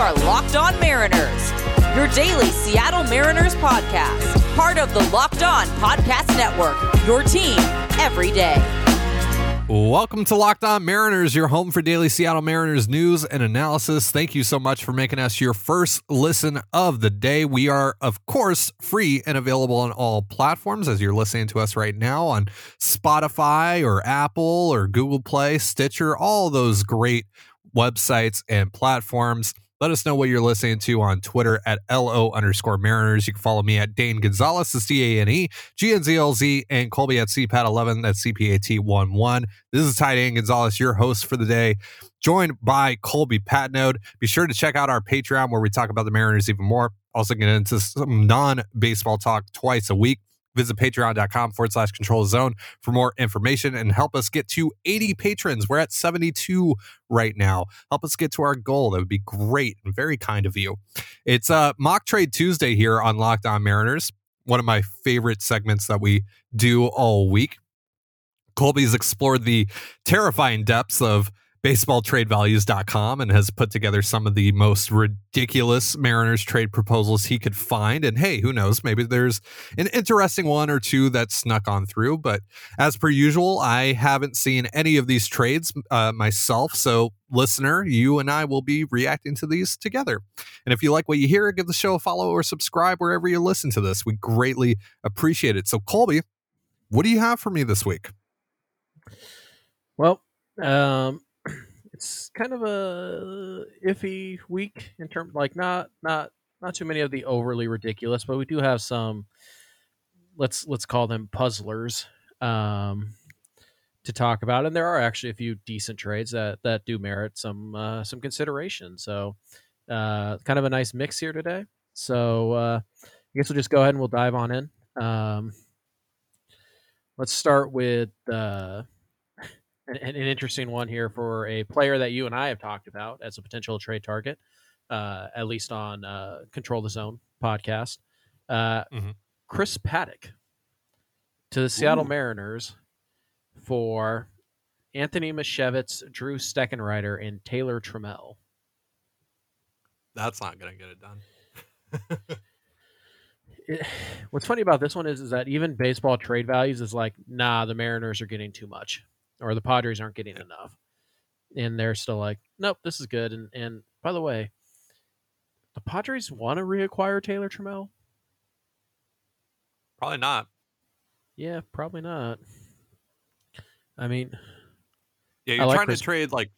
are Locked On Mariners, your daily Seattle Mariners podcast, part of the Locked On Podcast Network, your team every day. Welcome to Locked On Mariners, your home for daily Seattle Mariners news and analysis. Thank you so much for making us your first listen of the day. We are, of course, free and available on all platforms as you're listening to us right now on Spotify or Apple or Google Play, Stitcher, all those great websites and platforms. Let us know what you're listening to on Twitter at LO underscore Mariners. You can follow me at Dane Gonzalez, that's D A N E, G N Z L Z, and Colby at CPAT11, that's CPAT11. This is Ty Dane Gonzalez, your host for the day, joined by Colby Patnode. Be sure to check out our Patreon where we talk about the Mariners even more. Also, get into some non baseball talk twice a week. Visit patreon.com forward slash control zone for more information and help us get to 80 patrons. We're at 72 right now. Help us get to our goal. That would be great and very kind of you. It's uh, Mock Trade Tuesday here on Locked On Mariners, one of my favorite segments that we do all week. Colby's explored the terrifying depths of baseballtradevalues.com and has put together some of the most ridiculous Mariners trade proposals he could find. And hey, who knows? Maybe there's an interesting one or two that snuck on through. But as per usual, I haven't seen any of these trades uh, myself. So, listener, you and I will be reacting to these together. And if you like what you hear, give the show a follow or subscribe wherever you listen to this. We greatly appreciate it. So, Colby, what do you have for me this week? Well, um, kind of a iffy week in terms like not not not too many of the overly ridiculous, but we do have some let's let's call them puzzlers um, to talk about, and there are actually a few decent trades that that do merit some uh, some consideration. So, uh, kind of a nice mix here today. So, uh, I guess we'll just go ahead and we'll dive on in. Um, let's start with. Uh, an, an, interesting one here for a player that you and I have talked about as a potential trade target, uh, at least on uh, Control the Zone podcast. Uh, mm-hmm. Chris Paddack to the Seattle Ooh. Mariners for Anthony Misiewicz, Drew Steckenrider, and Taylor Trammell. That's not going to get it done. it, what's funny about this one is, is that even baseball trade values is like, nah, the Mariners are getting too much or the Padres aren't getting enough. And they're still like, nope, this is good. And and by the way, the Padres want to reacquire Taylor Trammell? Probably not. Yeah, probably not. I mean, yeah, you're like trying Chris- to trade like,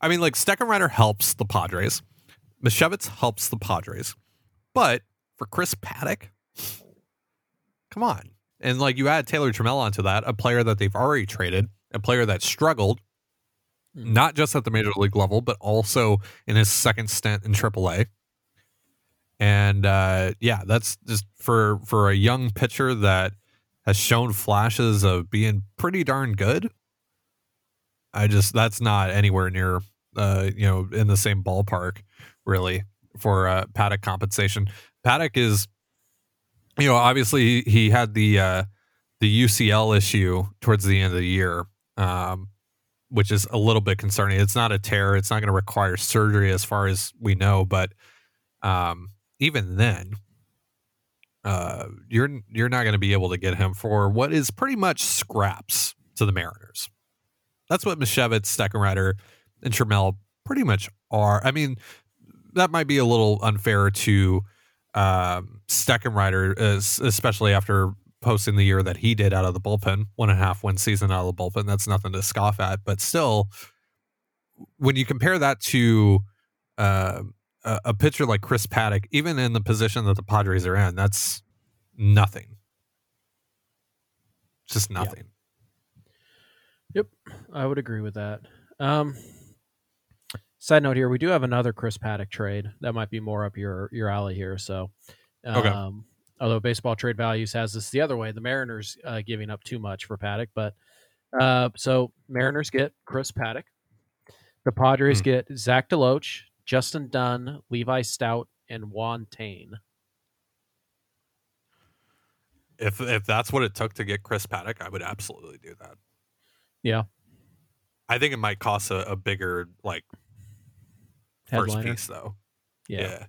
I mean, like Steckenrider helps the Padres, Misiewicz helps the Padres, but for Chris Paddack, come on, and like you add Taylor Trammell onto that, a player that they've already traded a player that struggled, hmm. not just at the major league level, but also in his second stint in AAA. And uh, yeah, that's just for for a young pitcher that has shown flashes of being pretty darn good. I just that's not anywhere near uh, you know in the same ballpark really for uh, Paddack compensation. Paddack is you know obviously he, he had the uh, the UCL issue towards the end of the year um, which is a little bit concerning. It's not a tear; it's not going to require surgery, as far as we know. But um, even then, uh, you're you're not going to be able to get him for what is pretty much scraps to the Mariners. That's what Misiewicz, Steckenrider, and Trammell pretty much are. I mean, that might be a little unfair to um, Steckenrider, especially after posting the year that he did out of the bullpen, one and a half win season out of the bullpen. That's nothing to scoff at. But still, when you compare that to uh, a, a pitcher like Chris Paddack, even in the position that the Padres are in, that's nothing. Just nothing. Yep, I would agree with that. Um, side note here, we do have another Chris Paddack trade that might be more up your your alley here. So, um, okay although baseball trade values has this the other way the mariners uh, giving up too much for Paddack. but uh, so mariners get chris Paddack. the padres hmm. get zach deloach justin dunn levi Stoudt, and juan Then. if if that's what it took to get chris Paddack, i would absolutely do that yeah i think it might cost a, a bigger like Headliner. first piece though Yeah. yeah.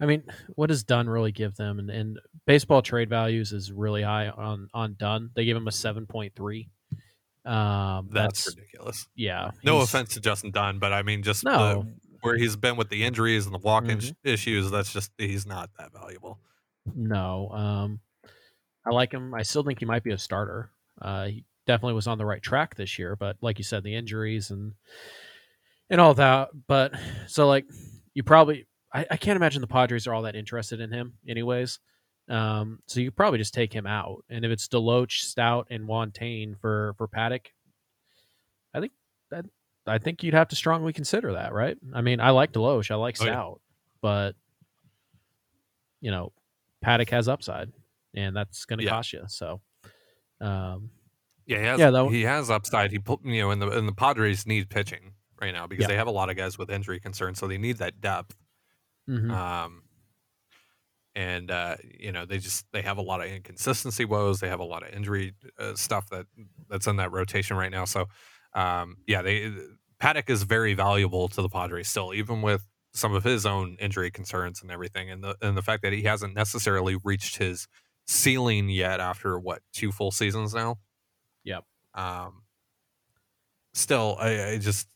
I mean, what does Dunn really give them? And, and baseball trade values is really high on on Dunn. They give him a seven point three. Um, That's, that's, ridiculous. yeah. No offense to Justin Dunn, but I mean, just No. the- where he's been with the injuries and the walk-in Mhm. issues, that's just he's not that valuable. No. Um, I like him. I still think he might be a starter. Uh, he definitely was on the right track this year, but like you said, the injuries and and all that. But so like you probably, I, I can't imagine the Padres are all that interested in him, anyways. Um, so you probably just take him out, and if it's Deloach, Stoudt, and Juan Then for for Paddack, I think that I think you'd have to strongly consider that, right? I mean, I like Deloach, I like Oh, yeah. Stoudt, but you know, Paddack has upside, and that's going to Yeah. cost you. So, um, Yeah, he has, Yeah, though- he has upside. He put you know, and the and the Padres need pitching right now because Yeah. they have a lot of guys with injury concerns, so they need that depth. Mhm. Um, and uh, you know, they just they have a lot of inconsistency woes. They have a lot of injury uh, stuff that that's in that rotation right now. So, um, yeah, they Paddack is very valuable to the Padres still, even with some of his own injury concerns and everything, and the and the fact that he hasn't necessarily reached his ceiling yet after what two full seasons now. Yep. Um. Still, I, I just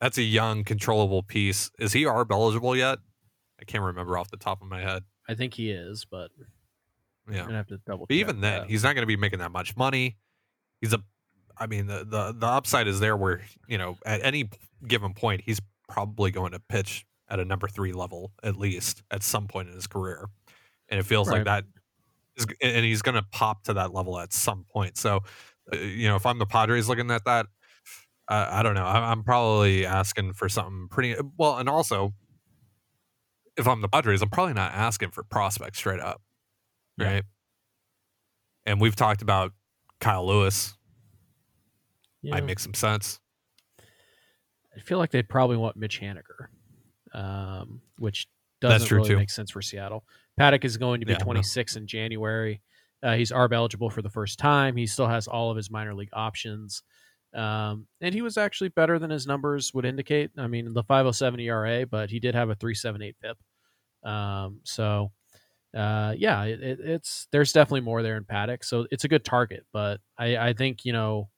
that's a young, controllable piece. Is he ARB eligible yet? I can't remember off the top of my head. I think he is, but Yeah. Gonna have to double. But check even then, that. he's not going to be making that much money. He's a, I mean, the, the the upside is there where you know at any given point he's probably going to pitch at a number three level at least at some point in his career, and it feels like Right. that, is, and he's going to pop to that level at some point. So, uh, you know, if I'm the Padres looking at that, uh, I don't know. I, I'm probably asking for something pretty well, and also. If I'm the Padres, I'm probably not asking for prospects straight up, Yeah. right? And we've talked about Kyle Lewis. Yeah. Might make some sense. I feel like they'd probably want Mitch Haniger, um, which doesn't really too. make sense for Seattle. Paddack is going to be Yeah, no. 26 in January. Uh, he's ARB eligible for the first time. He still has all of his minor league options. Um, and he was actually better than his numbers would indicate. I mean, the 507 ERA, but he did have a 378 FIP. Um, so, uh, yeah, it, it, it's there's definitely more there in Paddack. So it's a good target, but I, I think, you know,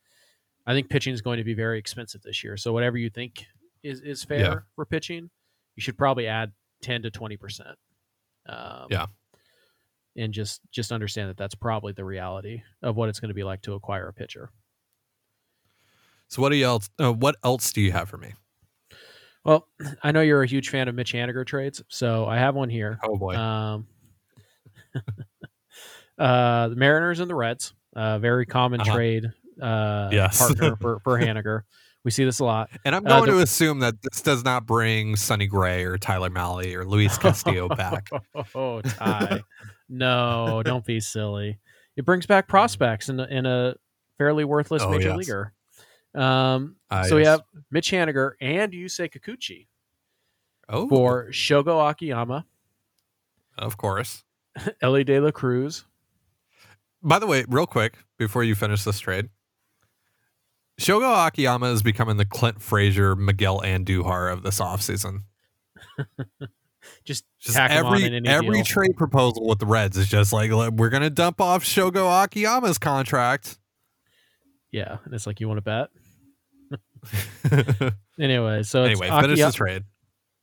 I think pitching is going to be very expensive this year. So whatever you think is, is fair Yeah. for pitching, you should probably add 10 to 20%. Um, Yeah. And just, just understand that that's probably the reality of what it's going to be like to acquire a pitcher. So what do you else? Uh, what else do you have for me? Well, I know you're a huge fan of Mitch Haniger trades, so I have one here. Oh boy, Um, uh, the Mariners and the Reds, uh, very common Uh-huh. trade uh, Yes. partner for, for Haniger. We see this a lot. and I'm uh, going the- to assume that this does not bring Sonny Gray or Tyler Mahle or Luis Castillo back. Oh, Ty. no, don't be silly. It brings back prospects in, a- in a fairly worthless Oh, major yes. leaguer. Um, Ah, so we have Mitch Haniger and Yusei Kikuchi Oh, for Shogo Akiyama, of course. Elly De La Cruz. By the way, real quick before you finish this trade, Shogo Akiyama is becoming the Clint Frazier, Miguel Andujar of this offseason. Just, Just tack him on every every deal. trade proposal with the Reds is just like we're gonna dump off Shogo Akiyama's contract. Yeah, and it's like you want to bet. Anyway, so it's anyway, finish Akiya- the trade.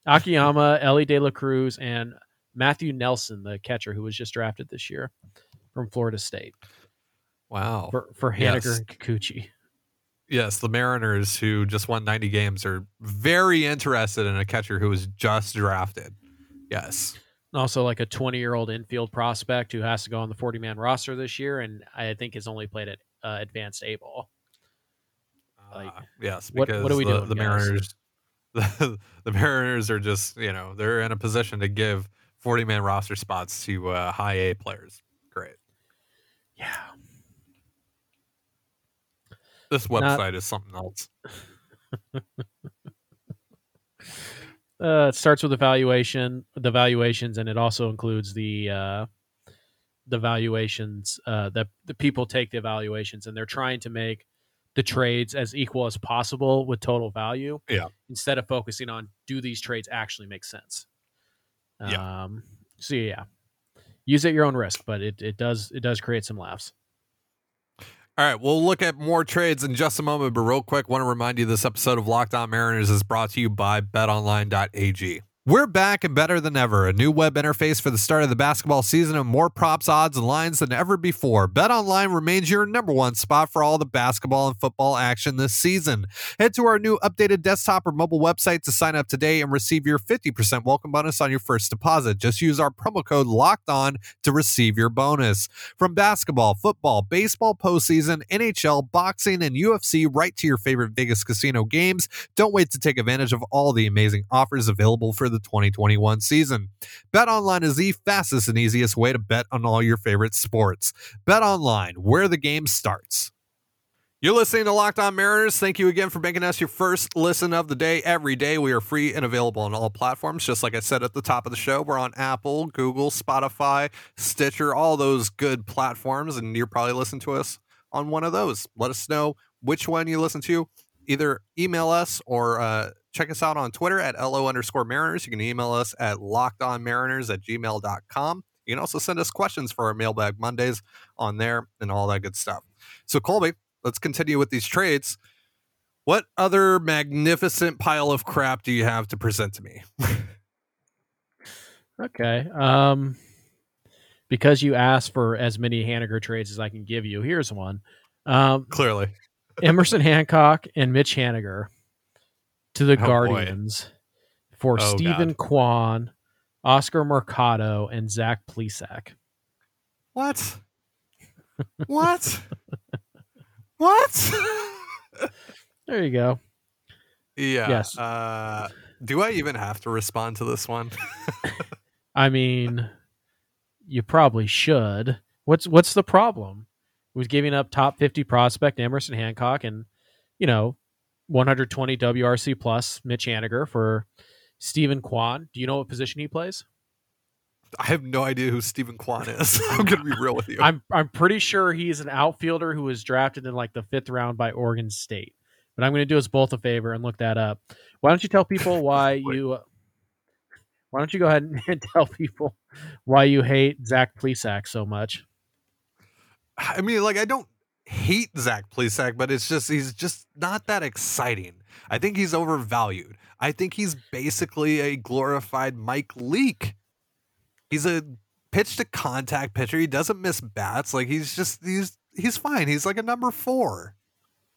Akiyama, Elly De La Cruz, and Matthew Nelson, the catcher who was just drafted this year from Florida State Wow. for for Haniger Yes. and Kikuchi. Yes, the Mariners, who just won 90 games, are very interested in a catcher who was just drafted. Yes. And Also, like a 20 year old infield prospect who has to go on the 40 man roster this year, and I think has only played at uh, advanced A ball. Like, Uh, yes, what- because what are we the, doing, the guys? Mariners, the, the Mariners are just you know they're in a position to give 40 man roster spots to uh, high A players. Great. Yeah. This Not- website is something else. Uh, it starts with the valuation, the valuations, and it also includes the uh, the valuations. Uh, that the people take the evaluations, and they're trying to make the trades as equal as possible with total value. Yeah. Instead of focusing on do these trades actually make sense. Yeah. Um, so yeah, use at your own risk, but it, it does it does create some laughs. All right, we'll look at more trades in just a moment, but real quick, want to remind you this episode of Locked On Mariners is brought to you by betonline.ag. We're back and better than ever. A new web interface for the start of the basketball season and more props, odds, and lines than ever before. BetOnline remains your number one spot for all the basketball and football action this season. Head to our new updated desktop or mobile website to sign up today and receive your 50% welcome bonus on your first deposit. Just use our promo code LOCKED ON to receive your bonus. From basketball, football, baseball postseason, NHL, boxing, and UFC, right to your favorite Vegas casino games. Don't wait to take advantage of all the amazing offers available for the 2021 season. BetOnline is the fastest and easiest way to bet on all your favorite sports. BetOnline, where the game starts. You're listening to Locked On Mariners. Thank you again for making us your first listen of the day. Every day we are free and available on all platforms. Just like I said at the top of the show, we're on Apple, Google, Spotify, Stitcher, all those good platforms, and you're probably listening to us on one of those. Let us know which one you listen to. Either email us or uh, check us out on Twitter at LO underscore Mariners. You can email us at lockedonmariners at gmail.com. You can also send us questions for our mailbag Mondays on there and all that good stuff. So, Colby, let's continue with these trades. What other magnificent pile of crap do you have to present to me? Okay. Um, because you asked for as many Haniger trades as I can give you, here's one. Um, Clearly. Emerson Hancock and Mitch Haniger to the Oh, boy. Guardians for Oh, Steven God. Kwan, Oscar Mercado, and Zach Plesac. What? What? what? There you go. yeah. Yes. Uh, do I even have to respond to this one? I mean, you probably should. What's what's the problem with giving up top fifty prospect Emerson Hancock and you know 120 WRC plus Mitch Haniger for Steven Kwan? Do you know what position he plays? I have no idea who Steven Kwan is. I'm gonna be real with you. I'm I'm pretty sure he's an outfielder who was drafted in like the fifth round by Oregon State. But I'm going to do us both a favor and look that up. Why don't you tell people why you? Why don't you go ahead and, and tell people why you hate Zach Plesac so much? I mean, like I don't hate Zach Plesac, but it's just he's just not that exciting. I think he's overvalued. I think he's basically a glorified Mike Leake. He's a pitch to contact pitcher. He doesn't miss bats. Like he's just he's he's fine. He's like a number four.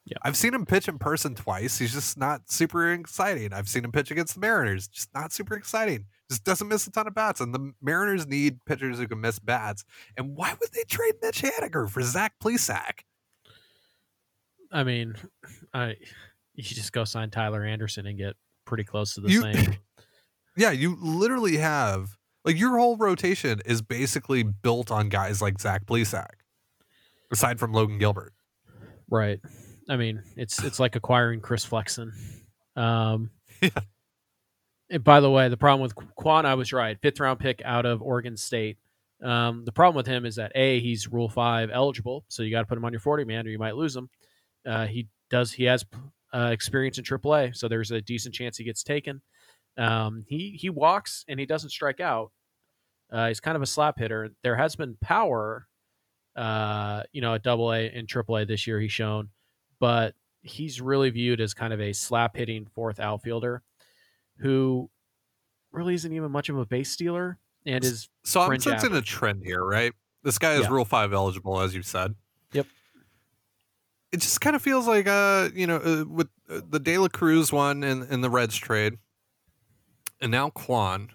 Yeah. I've seen him pitch in person twice. He's just not super exciting. I've seen him pitch against the Mariners. Just not super exciting. Just doesn't miss a ton of bats. And the Mariners need pitchers who can miss bats. And why would they trade Mitch Haniger for Zach Plesac? I mean, I you just go sign Tyler Anderson and get pretty close to the You- same. Yeah, you literally have like your whole rotation is basically built on guys like Zach Plesac, aside from Logan Gilbert. Right. I mean, it's it's like acquiring Chris Flexen. Um, Yeah. And by the way, the problem with Kwan, I was right. Fifth round pick out of Oregon State. Um, the problem with him is that a he's Rule Five eligible, so you got to put him on your forty man, or you might lose him. Uh, he does. He has uh, experience in AAA, so there's a decent chance he gets taken. Um, he he walks and he doesn't strike out. Uh, he's kind of a slap hitter. There has been power, uh, you know, at Double A and Triple A this year. He's shown, but he's really viewed as kind of a slap hitting fourth outfielder who really isn't even much of a base stealer and is So I'm sensing a trend here, right? This guy is Yeah. Rule Five eligible, as you said. Yep. It just kind of feels like, uh, you know, uh, with uh, the De La Cruz one and, and the Reds trade, and now Kwan.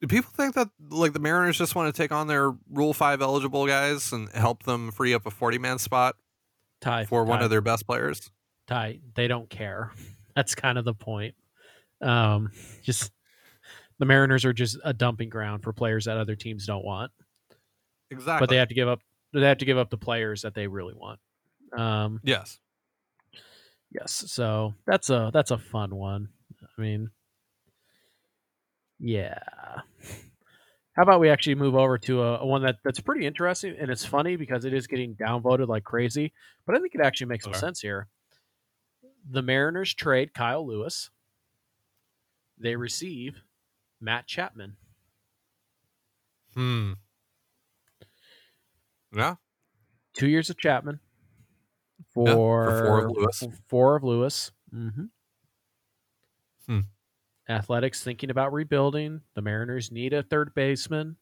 Do people think that like the Mariners just want to take on their Rule Five eligible guys and help them free up a forty man spot Ty for one of their best players? Ty. They don't care. That's kind of the point. Um, just the Mariners are just a dumping ground for players that other teams don't want. Exactly. but they have to give up they have to give up the players that they really want um yes. yes so that's a that's a fun one i mean yeah how about we actually move over to a, a one that that's pretty interesting and it's funny because it is getting downvoted like crazy but i think it actually makes some sense here the mariners trade kyle lewis they receive Matt Chapman. Hmm. Yeah. Two years of Chapman for, Yeah, for four of Lewis. Four of Lewis. Mm-hmm. Hmm. Athletics thinking about rebuilding. The Mariners need a third baseman.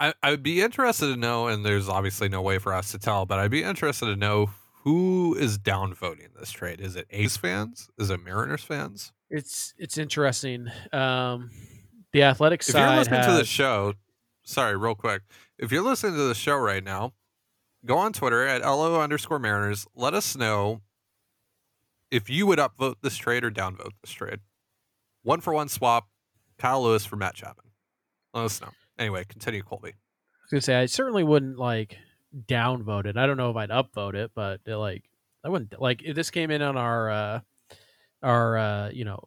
I, I would be interested to know, and there's obviously no way for us to tell, but I'd be interested to know who is downvoting this trade. Is it A's fans? Is it Mariners fans? It's it's interesting. Um, the Athletics If side you're listening to the show, sorry, real quick. If you're listening to the show right now, go on Twitter at LO underscore Mariners. Let us know if you would upvote this trade or downvote this trade. One for one swap, Kyle Lewis for Matt Chapman. Let us know. Anyway, continue, Colby. I was gonna say I certainly wouldn't like downvote it. I don't know if I'd upvote it, but uh, like I wouldn't like if this came in on our uh our uh you know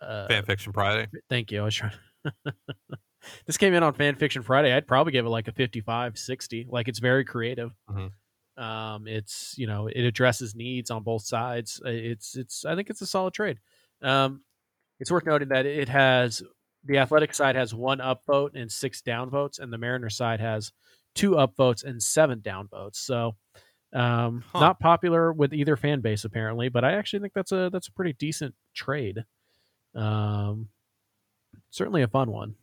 uh Fan Fiction Friday. thank you. I was trying this came in on Fan Fiction Friday. I'd probably give it like a 55, 60. Like it's very creative. Mhm. Um, it's you know it addresses needs on both sides. Uh, It's it's I think it's a solid trade. Um, it's worth noting that it has the athletic side has one upvote and six downvotes, and the Mariner side has two upvotes and seven downvotes. So um, Huh. not popular with either fan base apparently, but I actually think that's a that's a pretty decent trade. Um, certainly a fun one.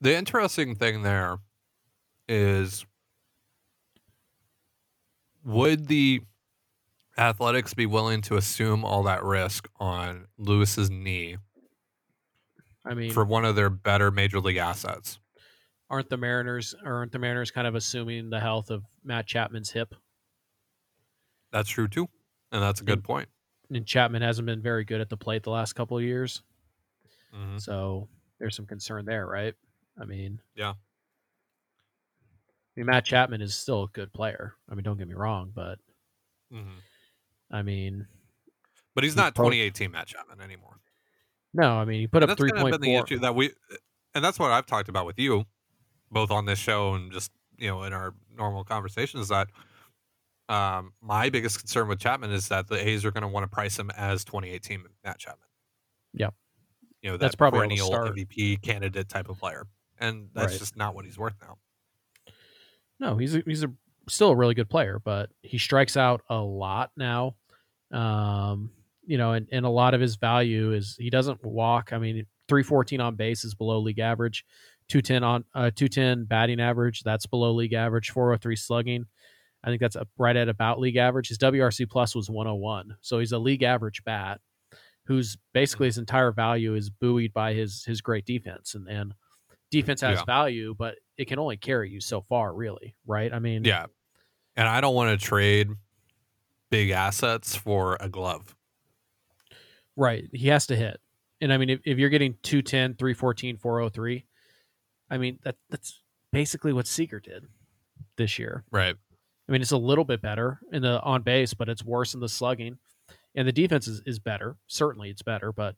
The interesting thing there is would the Athletics be willing to assume all that risk on Lewis's knee I mean, for one of their better major league assets? Aren't the Mariners aren't the Mariners kind of assuming the health of Matt Chapman's hip? That's true too. And that's a good point. And Chapman hasn't been very good at the plate the last couple of years, Mhm. so there's some concern there, right? I mean, Yeah. I mean, Matt Chapman is still a good player. I mean, don't get me wrong, but Mhm. I mean, But he's He's not pro- 2018 Matt Chapman anymore. no, I mean, he put And up that's three kind of been the four. issue that we, and that's what I've talked about with you, both on this show and just you know in our normal conversations. That um, my biggest concern with Chapman is that the A's are going to want to price him as 2018 Matt Chapman. Yep. you know that That's probably perennial. MVP candidate type of player, and that's Right. just not what he's worth now. No, he's a, he's a still a really good player, but he strikes out a lot now. Um, you know, and, and a lot of his value is he doesn't walk. I mean, three fourteen on base is below league average. Two ten on uh, two ten batting average that's below league average. Four hundred three slugging, I think that's a, right at about league average. His WRC plus was one hundred one, so he's a league average bat, whose basically his entire value is buoyed by his his great defense, and and defense has Yeah. value, but it can only carry you so far, really, right? I mean, Yeah, and I don't want to trade big assets for a glove. Right. He has to hit. And I mean, if, if you're getting 210, 314, 403, I mean, that that's basically what Seager did this year. Right. I mean, it's a little bit better in the on base, but it's worse in the slugging. And the defense is, is better. Certainly it's better, but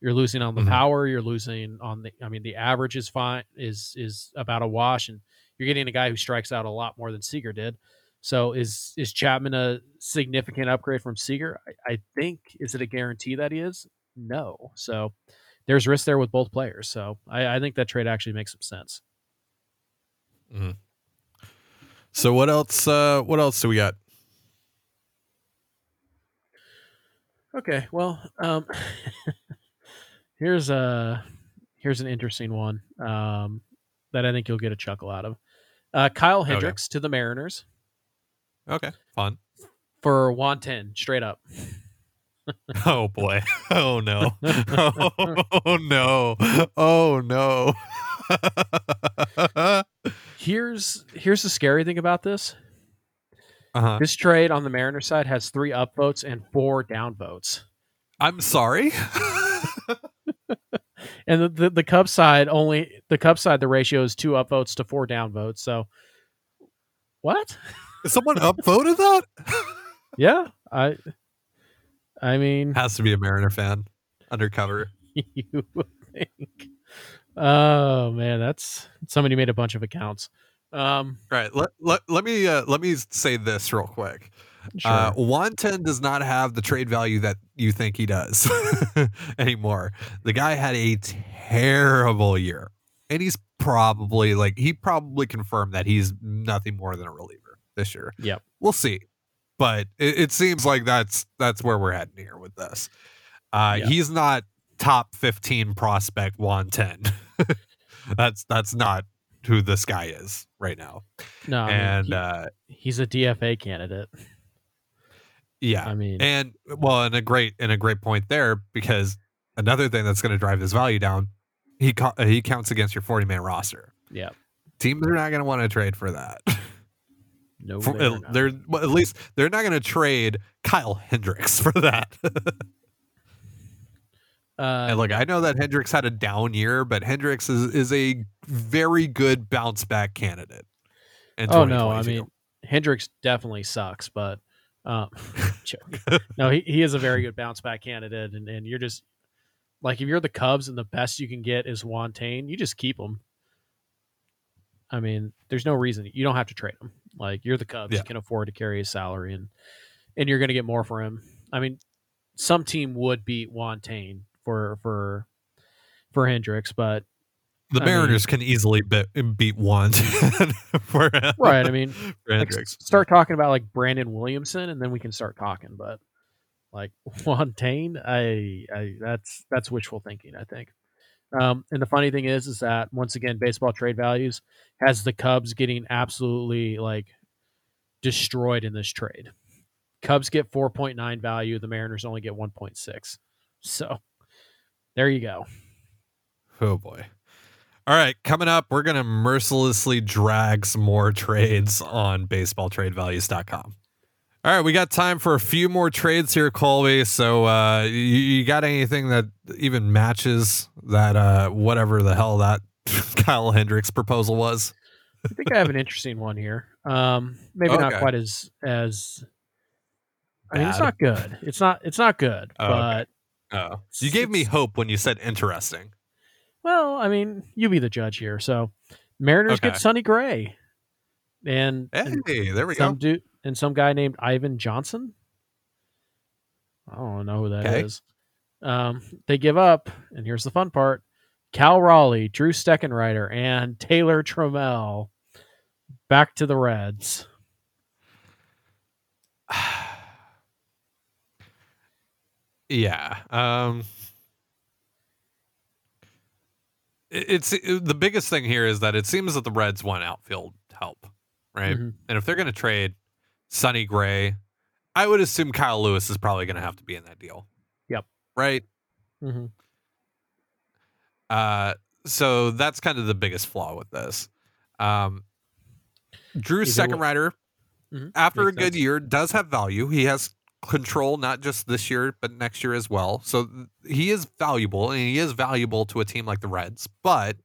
you're losing on the Mhm. power. You're losing on the, I mean, the average is fine, is, is about a wash. And you're getting a guy who strikes out a lot more than Seager did. So is, is Chapman a significant upgrade from Seager? I, I think, is it a guarantee that he is? No. So there's risk there with both players. So I, I think that trade actually makes some sense. So what else? Uh, what else do we got? Okay, well, um, here's a here's an interesting one um, that I think you'll get a chuckle out of. Uh, Kyle Okay. Hendricks to the Mariners Okay, fun. for Juan Then, straight up. Oh boy. Oh no. Oh no. Oh no. Here's here's the scary thing about this. uh-huh. This trade on the Mariners side has three upvotes and four downvotes, I'm sorry. and the, the the Cubs side only the Cubs side the ratio is two upvotes to four downvotes. So what? Someone upvoted that? Yeah, I I mean. Has to be a Mariner fan. Undercover. you would think. Oh man, that's somebody made a bunch of accounts. Um, All right. Let, let, let me uh, let me say this real quick. Sure. Uh, Juan Then does not have the trade value that you think he does anymore. The guy had a terrible year, and he's probably like he probably confirmed that he's nothing more than a reliever this year. Yep. we'll see, but it, it seems like that's that's where we're heading here with this. Uh, Yeah. He's not top fifteen prospect Juan Then. that's that's not who this guy is right now, no, I mean, and he- uh, he's a DFA candidate. yeah, I mean, And well, and a great and a great point there because another thing that's going to drive his value down, he co- he counts against your forty man roster. yeah, Teams are not going to want to trade for that. no, For- they're uh, they're well, at least they're not going to trade Kyle Hendricks for that. Uh, and look, I know that Hendricks had a down year, but Hendricks is is a very good bounce back candidate. oh no, I mean Hendricks definitely sucks, but um, no, he, he is a very good bounce back candidate, and, and you're just like if you're the Cubs and the best you can get is Juan Then, you just keep him. I mean, there's no reason you don't have to trade him. Like you're the Cubs, Yeah. you can afford to carry his salary, and and you're going to get more for him. I mean, some team would beat Juan Then for for for Hendricks, but the I mean- Mariners can easily be- beat one for right. I mean, for like, start talking about like Brandon Williamson, and then we can start talking. But like Fontaine, I, I that's that's wishful thinking. I think. Um, and the funny thing is, is that once again, baseball trade values has the Cubs getting absolutely like destroyed in this trade. Cubs get four point nine value. The Mariners only get one point six. So there you go. Oh boy. All right, coming up, we're going to mercilessly drag some more trades on baseballtradevalues.com. All right, we got time for a few more trades here, Colby. So, uh, you, you got anything that even matches that, uh, whatever the hell that Kyle Hendricks proposal was? I think I have an interesting one here. Um, maybe not quite as as. I mean, it's not good. It's not. It's not good. Oh, okay. but Oh, you gave me hope when you said interesting. well, I mean, you be the judge here. So, Mariners Okay. get Sonny Gray, and, and Hey, there we some go. dude and some guy named Ivan Johnson. I don't know who that is. Okay. Um, they give up, and here's the fun part: Cal Raleigh, Drew Steckenrider, and Taylor Trammell back to the Reds. yeah. Um it's it- the biggest thing here is that it seems that the Reds want outfield help, right? Mhm. And if they're going to trade Sonny Gray, I would assume Kyle Lewis is probably going to have to be in that deal. Yep. Right? Mhm. Uh so that's kind of the biggest flaw with this. Um Drew Either second way- rider Mhm. after a good sense. year does have value. He has control not just this year but next year as well. So he is valuable and he is valuable to a team like the Reds, but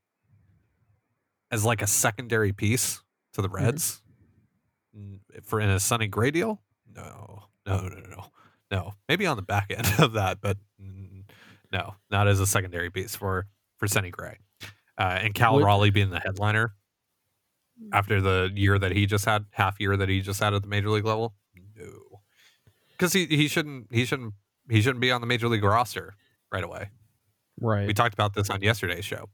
as like a secondary piece to the Mm-hmm. Reds for in a Sonny Gray deal? No. No, no, no, no. No. Maybe on the back end of that, but no, not as a secondary piece for for Sonny Gray. Uh, and Cal Would- Raleigh being the headliner after the year that he just had, half year that he just had at the major league level? No. Because he, he shouldn't he shouldn't he shouldn't be on the major league roster right away. Right. We talked about this on yesterday's show.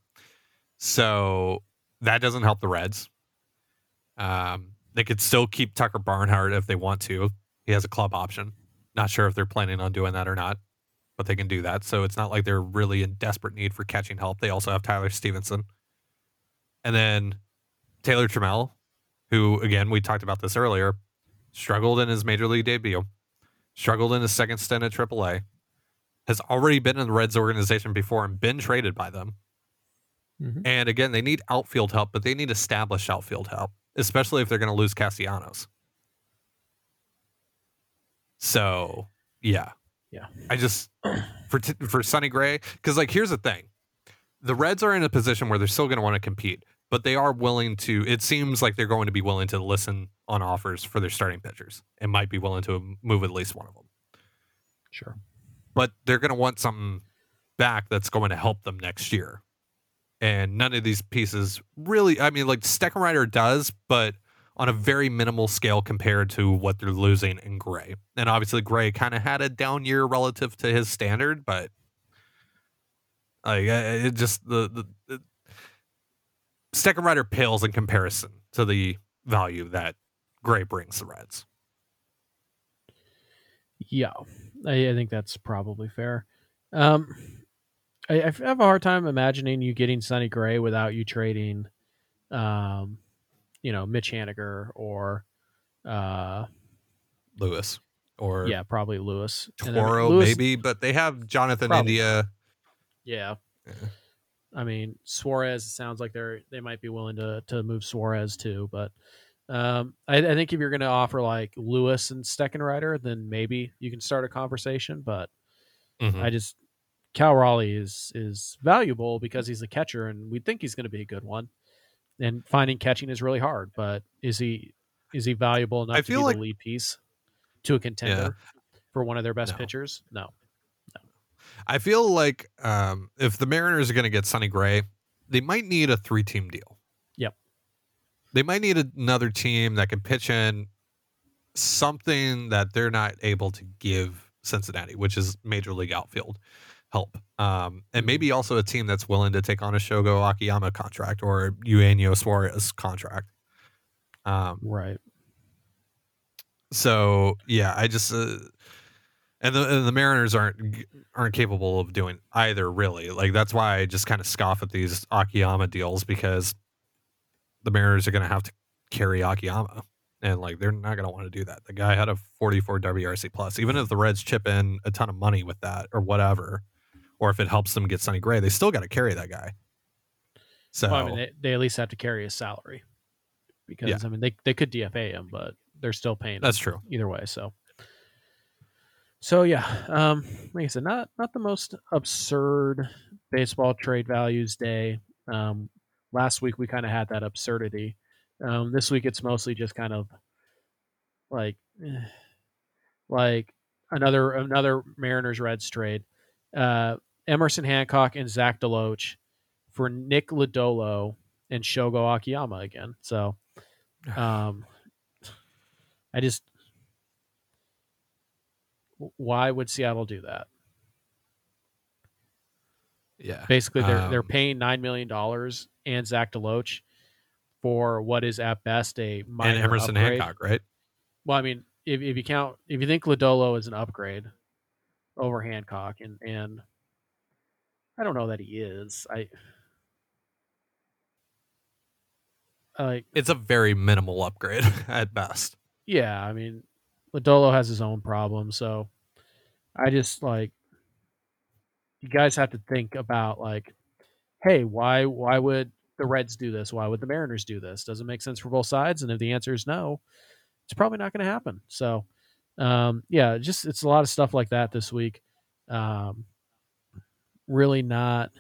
So that doesn't help the Reds. Um, they could still keep Tucker Barnhart if they want to. He has a club option. Not sure if they're planning on doing that or not, but they can do that. So it's not like they're really in desperate need for catching help. They also have Tyler Stephenson. And then Taylor Trammell, who, again, we talked about this earlier, struggled in his major league debut, struggled in his second stint at AAA, has already been in the Reds organization before and been traded by them. Mhm. And again, they need outfield help, but they need established outfield help, especially if they're going to lose Castellanos. So, yeah. Yeah. I just for t- for Sonny Gray cuz like here's the thing. The Reds are in a position where they're still going to want to compete, but they are willing to it seems like they're going to be willing to listen on offers for their starting pitchers and might be willing to move at least one of them Sure. but they're going to want something back that's going to help them next year. And none of these pieces really, I mean, like Steckenrider does, but on a very minimal scale compared to what they're losing in Gray. And obviously, Gray kind of had a down year relative to his standard, but like it just the the, the Steckenrider pales in comparison to the value that Gray brings the Reds. Yeah, I, I think that's probably fair. Um, I, I have a hard time imagining you getting Sonny Gray without you trading, um, you know, Mitch Haniger or uh, Lewis or yeah, probably Lewis. Toro Lewis, maybe, but they have Jonathan probably. India. Yeah. yeah. I mean, Suarez sounds like they're they might be willing to to move Suarez too, but um, I, I, think if you're going to offer like Lewis and Steckenrider, then maybe you can start a conversation. But mm-hmm. I just Cal Raleigh is is valuable because he's a catcher, and we think he's going to be a good one. And finding catching is really hard, but is he is he valuable enough I to be like, the lead piece to a contender yeah. for one of their best no. pitchers? No. no. I feel like um, if the Mariners are going to get Sonny Gray, they might need a three team deal Yep. they might need another team that can pitch in something that they're not able to give Cincinnati, which is major league outfield help. Um, and mm-hmm. maybe also a team that's willing to take on a Shogo Akiyama contract or Eugenio Suarez contract. Um, right. So yeah, I just uh, and the and the Mariners aren't aren't capable of doing either really. Like that's why I just kind of scoff at these Akiyama deals because the Mariners are going to have to carry Akiyama. And like they're not going to want to do that. The guy had a 44 WRC plus. Even if the Reds chip in a ton of money with that or whatever, or if it helps them get Sonny Gray, they still got to carry that guy. So well, I mean, they, they, at least have to carry his salary because yeah. I mean they they could DFA him, but they're still paying. That's true. Either way, so so yeah, um, like I said, not not the most absurd baseball trade values day. Um, last week we kind of had that absurdity. Um, this week it's mostly just kind of like eh, like another another Mariners Reds trade. Uh, Emerson Hancock and Zach DeLoach for Nick Lodolo and Shogo Akiyama again. So um, I just why would Seattle do that? Yeah. Basically, they're um, they're paying nine million dollars and Zach DeLoach for what is at best a minor and Emerson upgrade. Hancock, right? Well, I mean, if, if you count, if you think Lodolo is an upgrade over Hancock, and and I don't know that he is. I like it's a very minimal upgrade at best. Yeah, I mean, Lodolo has his own problems, so I just like you guys have to think about like, hey, why why would the Reds do this? Why would the Mariners do this? Does it make sense for both sides? And if the answer is no, it's probably not going to happen. So, um, yeah, just it's a lot of stuff like that this week. Um, really not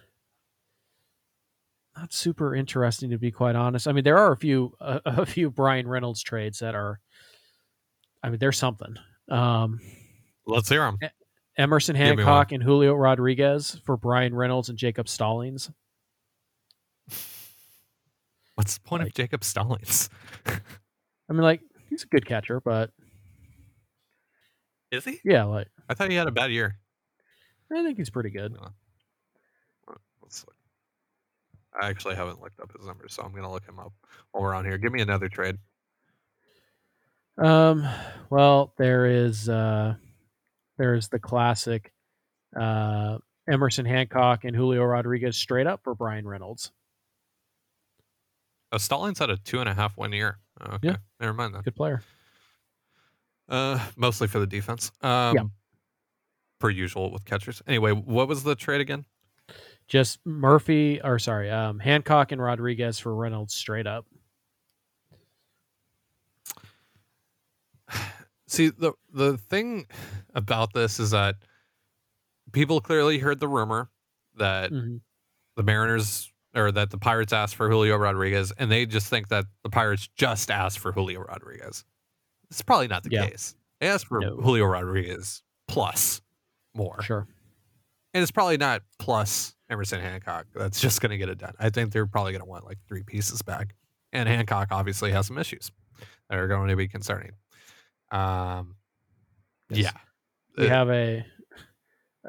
not super interesting to be quite honest. I mean, there are a few a, a few Bryan Reynolds trades that are. I mean, there's something. Um, Let's hear them. Emerson Hancock and Julio Rodriguez for Bryan Reynolds and Jacob Stallings. What's the point like, of Jacob Stallings? I mean, like he's a good catcher, but is he? Yeah, like I thought he had a bad year. I think he's pretty good. Let's look. I actually haven't looked up his numbers, so I'm gonna look him up while we're on here. Give me another trade. Um. Well, there is. uh There's the classic. Uh, Emerson Hancock and Julio Rodriguez straight up for Bryan Reynolds. Oh, Stallings had a two and a half one year. Oh, okay. Yeah. Never mind that. Good player. Uh, mostly for the defense. Um, yeah. Per usual with catchers. Anyway, what was the trade again? Just Murphy, or sorry, um, Hancock and Rodriguez for Reynolds straight up. See the the thing about this is that people clearly heard the rumor that mm-hmm. the Mariners or that the Pirates asked for Julio Rodriguez, and they just think that the Pirates just asked for Julio Rodriguez. It's probably not the yeah. case. They asked for no. Julio Rodriguez plus more. Sure. And it's probably not plus Emerson Hancock. That's just going to get it done. I think they're probably going to want like three pieces back. And Hancock obviously has some issues. that are going to be concerning. Um, Yes. yeah, We Uh, have a,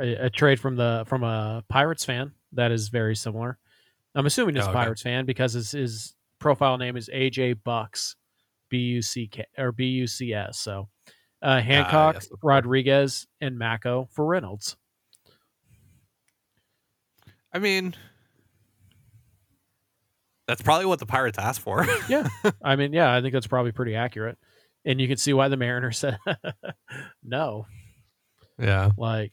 a a trade from the from a Pirates fan that is very similar. I'm assuming it's Oh, okay. Pirates fan because his, his profile name is AJ Bucks, B U C K or B U C S. So uh, Hancock, yes. Rodriguez, and Mako for Reynolds. I mean, that's probably what the Pirates asked for. Yeah. I mean, yeah, I think that's probably pretty accurate, and you can see why the Mariners said no. yeah, Like,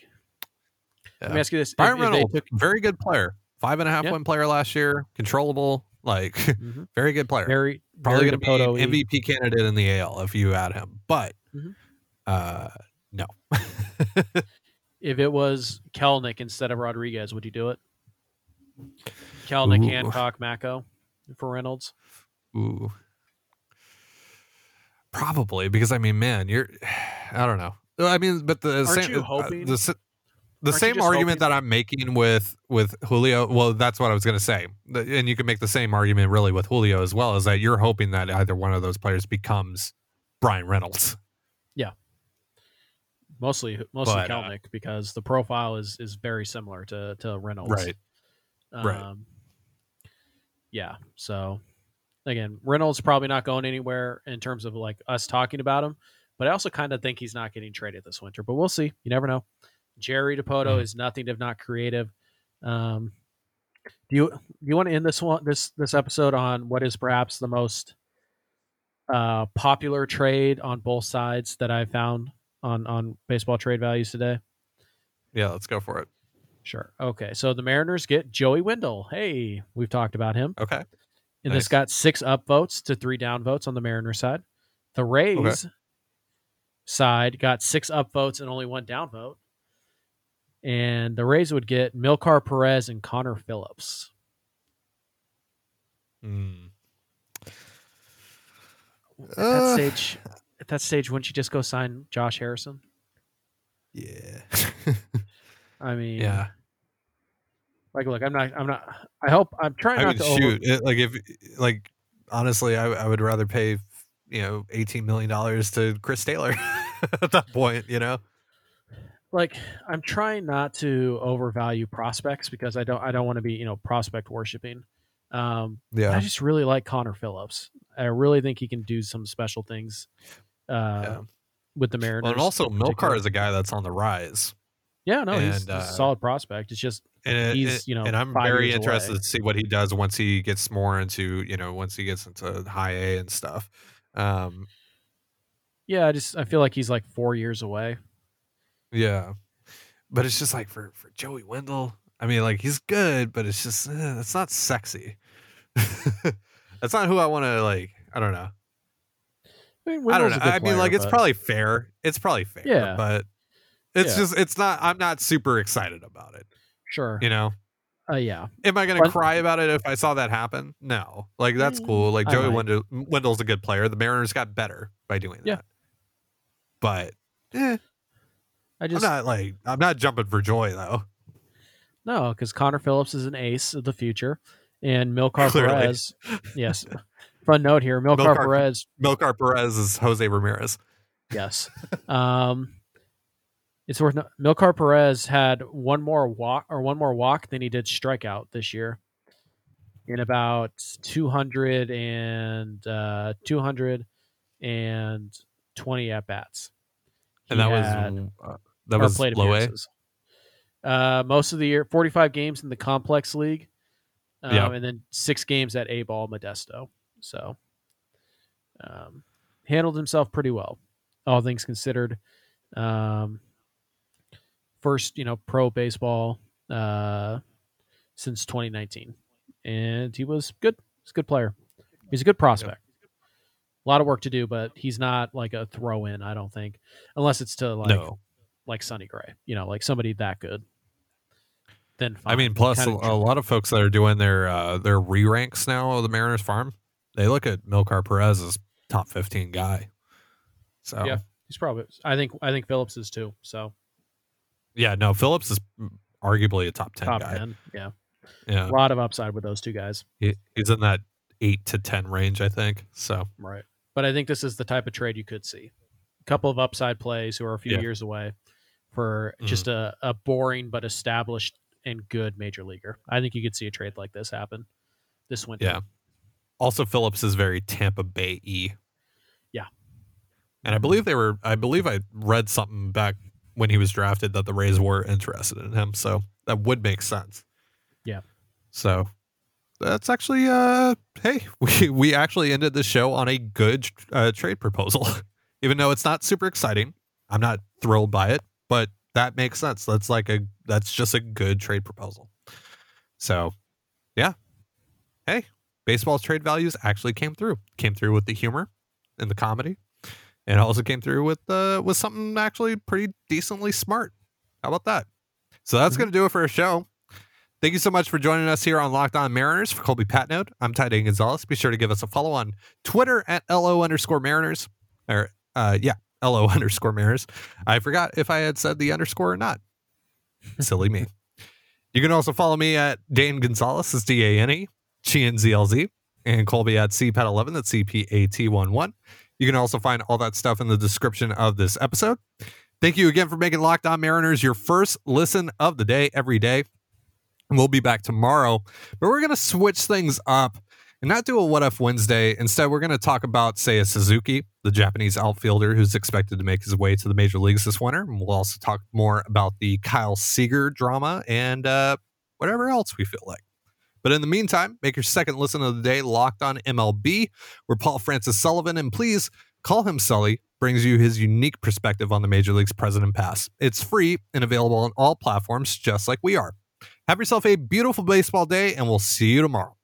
let me ask you this: Byron if they Reynolds, took- very good player, five and a half Yeah. win player last year, controllable, like Mhm. very good player. Barry, probably going to Dipoto, be MVP candidate in the AL if you add him, but Mhm. uh, no. if it was Kelenic instead of Rodriguez, would you do it? Kelenic, Ooh. Hancock, Mako for Reynolds. Ooh. Probably because I mean, man, you're. I don't know. I mean, but the Aren't same you uh, hoping- the, the aren't same argument hoping- that I'm making with with Julio. Well, that's what I was going to say, and you can make the same argument really with Julio as well. Is that you're hoping that either one of those players becomes Bryan Reynolds. Yeah, mostly, mostly But, uh, because the profile is is very similar to to Reynolds. right. Um, Yeah. So again, Reynolds probably not going anywhere in terms of like us talking about him, but I also kind of think he's not getting traded this winter. But we'll see. You never know. Jerry Dipoto Mhm. is nothing if not creative. Um, do you do you want to end this one this this episode on what is perhaps the most uh, popular trade on both sides that I found on on baseball trade values today? Yeah, let's go for it. Sure. Okay. So the Mariners get Joey Wendle. Hey, we've talked about him. Okay. And Nice. this got six up votes to three down votes on the Mariners side. The Rays side got six up votes and only one down vote. And the Rays would get Milkar Perez and Connor Phillips. Hmm. At that Uh, stage, at that stage, wouldn't you just go sign Josh Harrison? Yeah. I mean, yeah. Like, look, I'm not, I'm not. I hope I'm trying I not mean, to. Over, shoot, it, like if like honestly, I, I would rather pay you know eighteen million dollars to Chris Taylor at that point. You know. like I'm trying not to overvalue prospects because I don't I don't want to be you know prospect worshiping. Um, Yeah. I just really like Connor Phillips. I really think he can do some special things uh, yeah. with the Mariners. Well, and also. Milkar is a guy that's on the rise, yeah, no, he's, and, he's uh, a solid prospect. It's just and He's, you know, and I'm very interested away. to see what he does once he gets more into you know once he gets into high A and stuff. Um, yeah, I just I feel like he's like four years away. yeah, but it's just like for for Joey Wendle. I mean, like he's good, but it's just eh, it's not sexy. that's not who I want to like. I don't know. I mean, I don't know. I mean, player, like it's but- probably fair. It's probably fair. Yeah. but it's Yeah. just it's not. I'm not super excited about it. sure. You know. Uh, yeah, Am I going to But- cry about it if I saw that happen? No. Like that's Mm, cool. Like Joey. Wendle, Wendle's a good player. The Mariners got better by doing Yeah. that. But eh, I just I'm not like I'm not jumping for joy though. No, because Connor Phillips is an ace of the future, and Milkar Clearly. Perez. Yes. Fun note here: Milkar, Milkar- Perez. Milkar Perez is Jose Ramirez. Yes. um, it's worth. No- Milkar Perez had one more walk or one more walk than he did strikeout this year, in about two hundred and uh, two hundred and twenty at bats. And that was uh, that was low A. Uh, most of the year, 45 games in the complex league, um, Yeah. and then six games at A ball Modesto. So, um, handled himself pretty well, all things considered. Um, first, you know, pro baseball uh, since 2019, and he was good. He's a good player. He's a good prospect. A lot of work to do, but he's not like a throw in. I don't think, unless it's to like no, like Sonny Gray, you know, like somebody that good. Then I mean, plus Kinda a, a lot of folks that are doing their uh, their re ranks now of the Mariners farm, they look at Milkar Perez as top 15 guy. So Yeah. he's probably. I think. I think Phillips is too. So yeah, no, Phillips is arguably a top 10 top guy. ten. Yeah, Yeah, a lot of upside with those two guys. he, he's in that eight to ten range, I think. So Right. but I think this is the type of trade you could see. A couple of upside plays who are a few Yeah. years away for Mhm. just a, a boring but established and good major leaguer. I think you could see a trade like this happen this winter. Yeah. Also, Phillips is very Tampa Bay e. Yeah. And I believe they were, I believe I read something back when he was drafted that the Rays were interested in him. So that would make sense. Yeah. So that's actually, uh, hey, we, we actually ended the show on a good uh, trade proposal. Even though it's not super exciting, I'm not thrilled by it, but that makes sense. That's like a, that's just a good trade proposal. So yeah. Hey, baseball's trade values actually came through. Came through with the humor and the comedy, and also came through with uh, with something actually pretty decently smart. How about that? So that's going to do it for our show. Thank you so much for joining us here on Locked On Mariners. For Colby Patnode, I'm Ty Dane Gonzalez. Be sure to give us a follow on Twitter at LO underscore Mariners. Or, uh, yeah, LO underscore Mariners. I forgot if I had said the underscore or not. Silly me. You can also follow me at Dane Gonzalez, that's D A N E, GNZLZ, and Colby at CPAT11, that's CPAT11. You can also find all that stuff in the description of this episode. Thank you again for making Locked On Mariners your first listen of the day every day. We'll be back tomorrow, but we're going to switch things up and not do a What If Wednesday. Instead, we're going to talk about, Seiya Suzuki, the Japanese outfielder who's expected to make his way to the major leagues this winter. And we'll also talk more about the Kyle Seager drama and uh, whatever else we feel like. But in the meantime, make your second listen of the day locked on MLB, where Paul Francis Sullivan, and please call him Sully, brings you his unique perspective on the Major League's present and past. It's free and available on all platforms, just like we are. Have yourself a beautiful baseball day, and we'll see you tomorrow.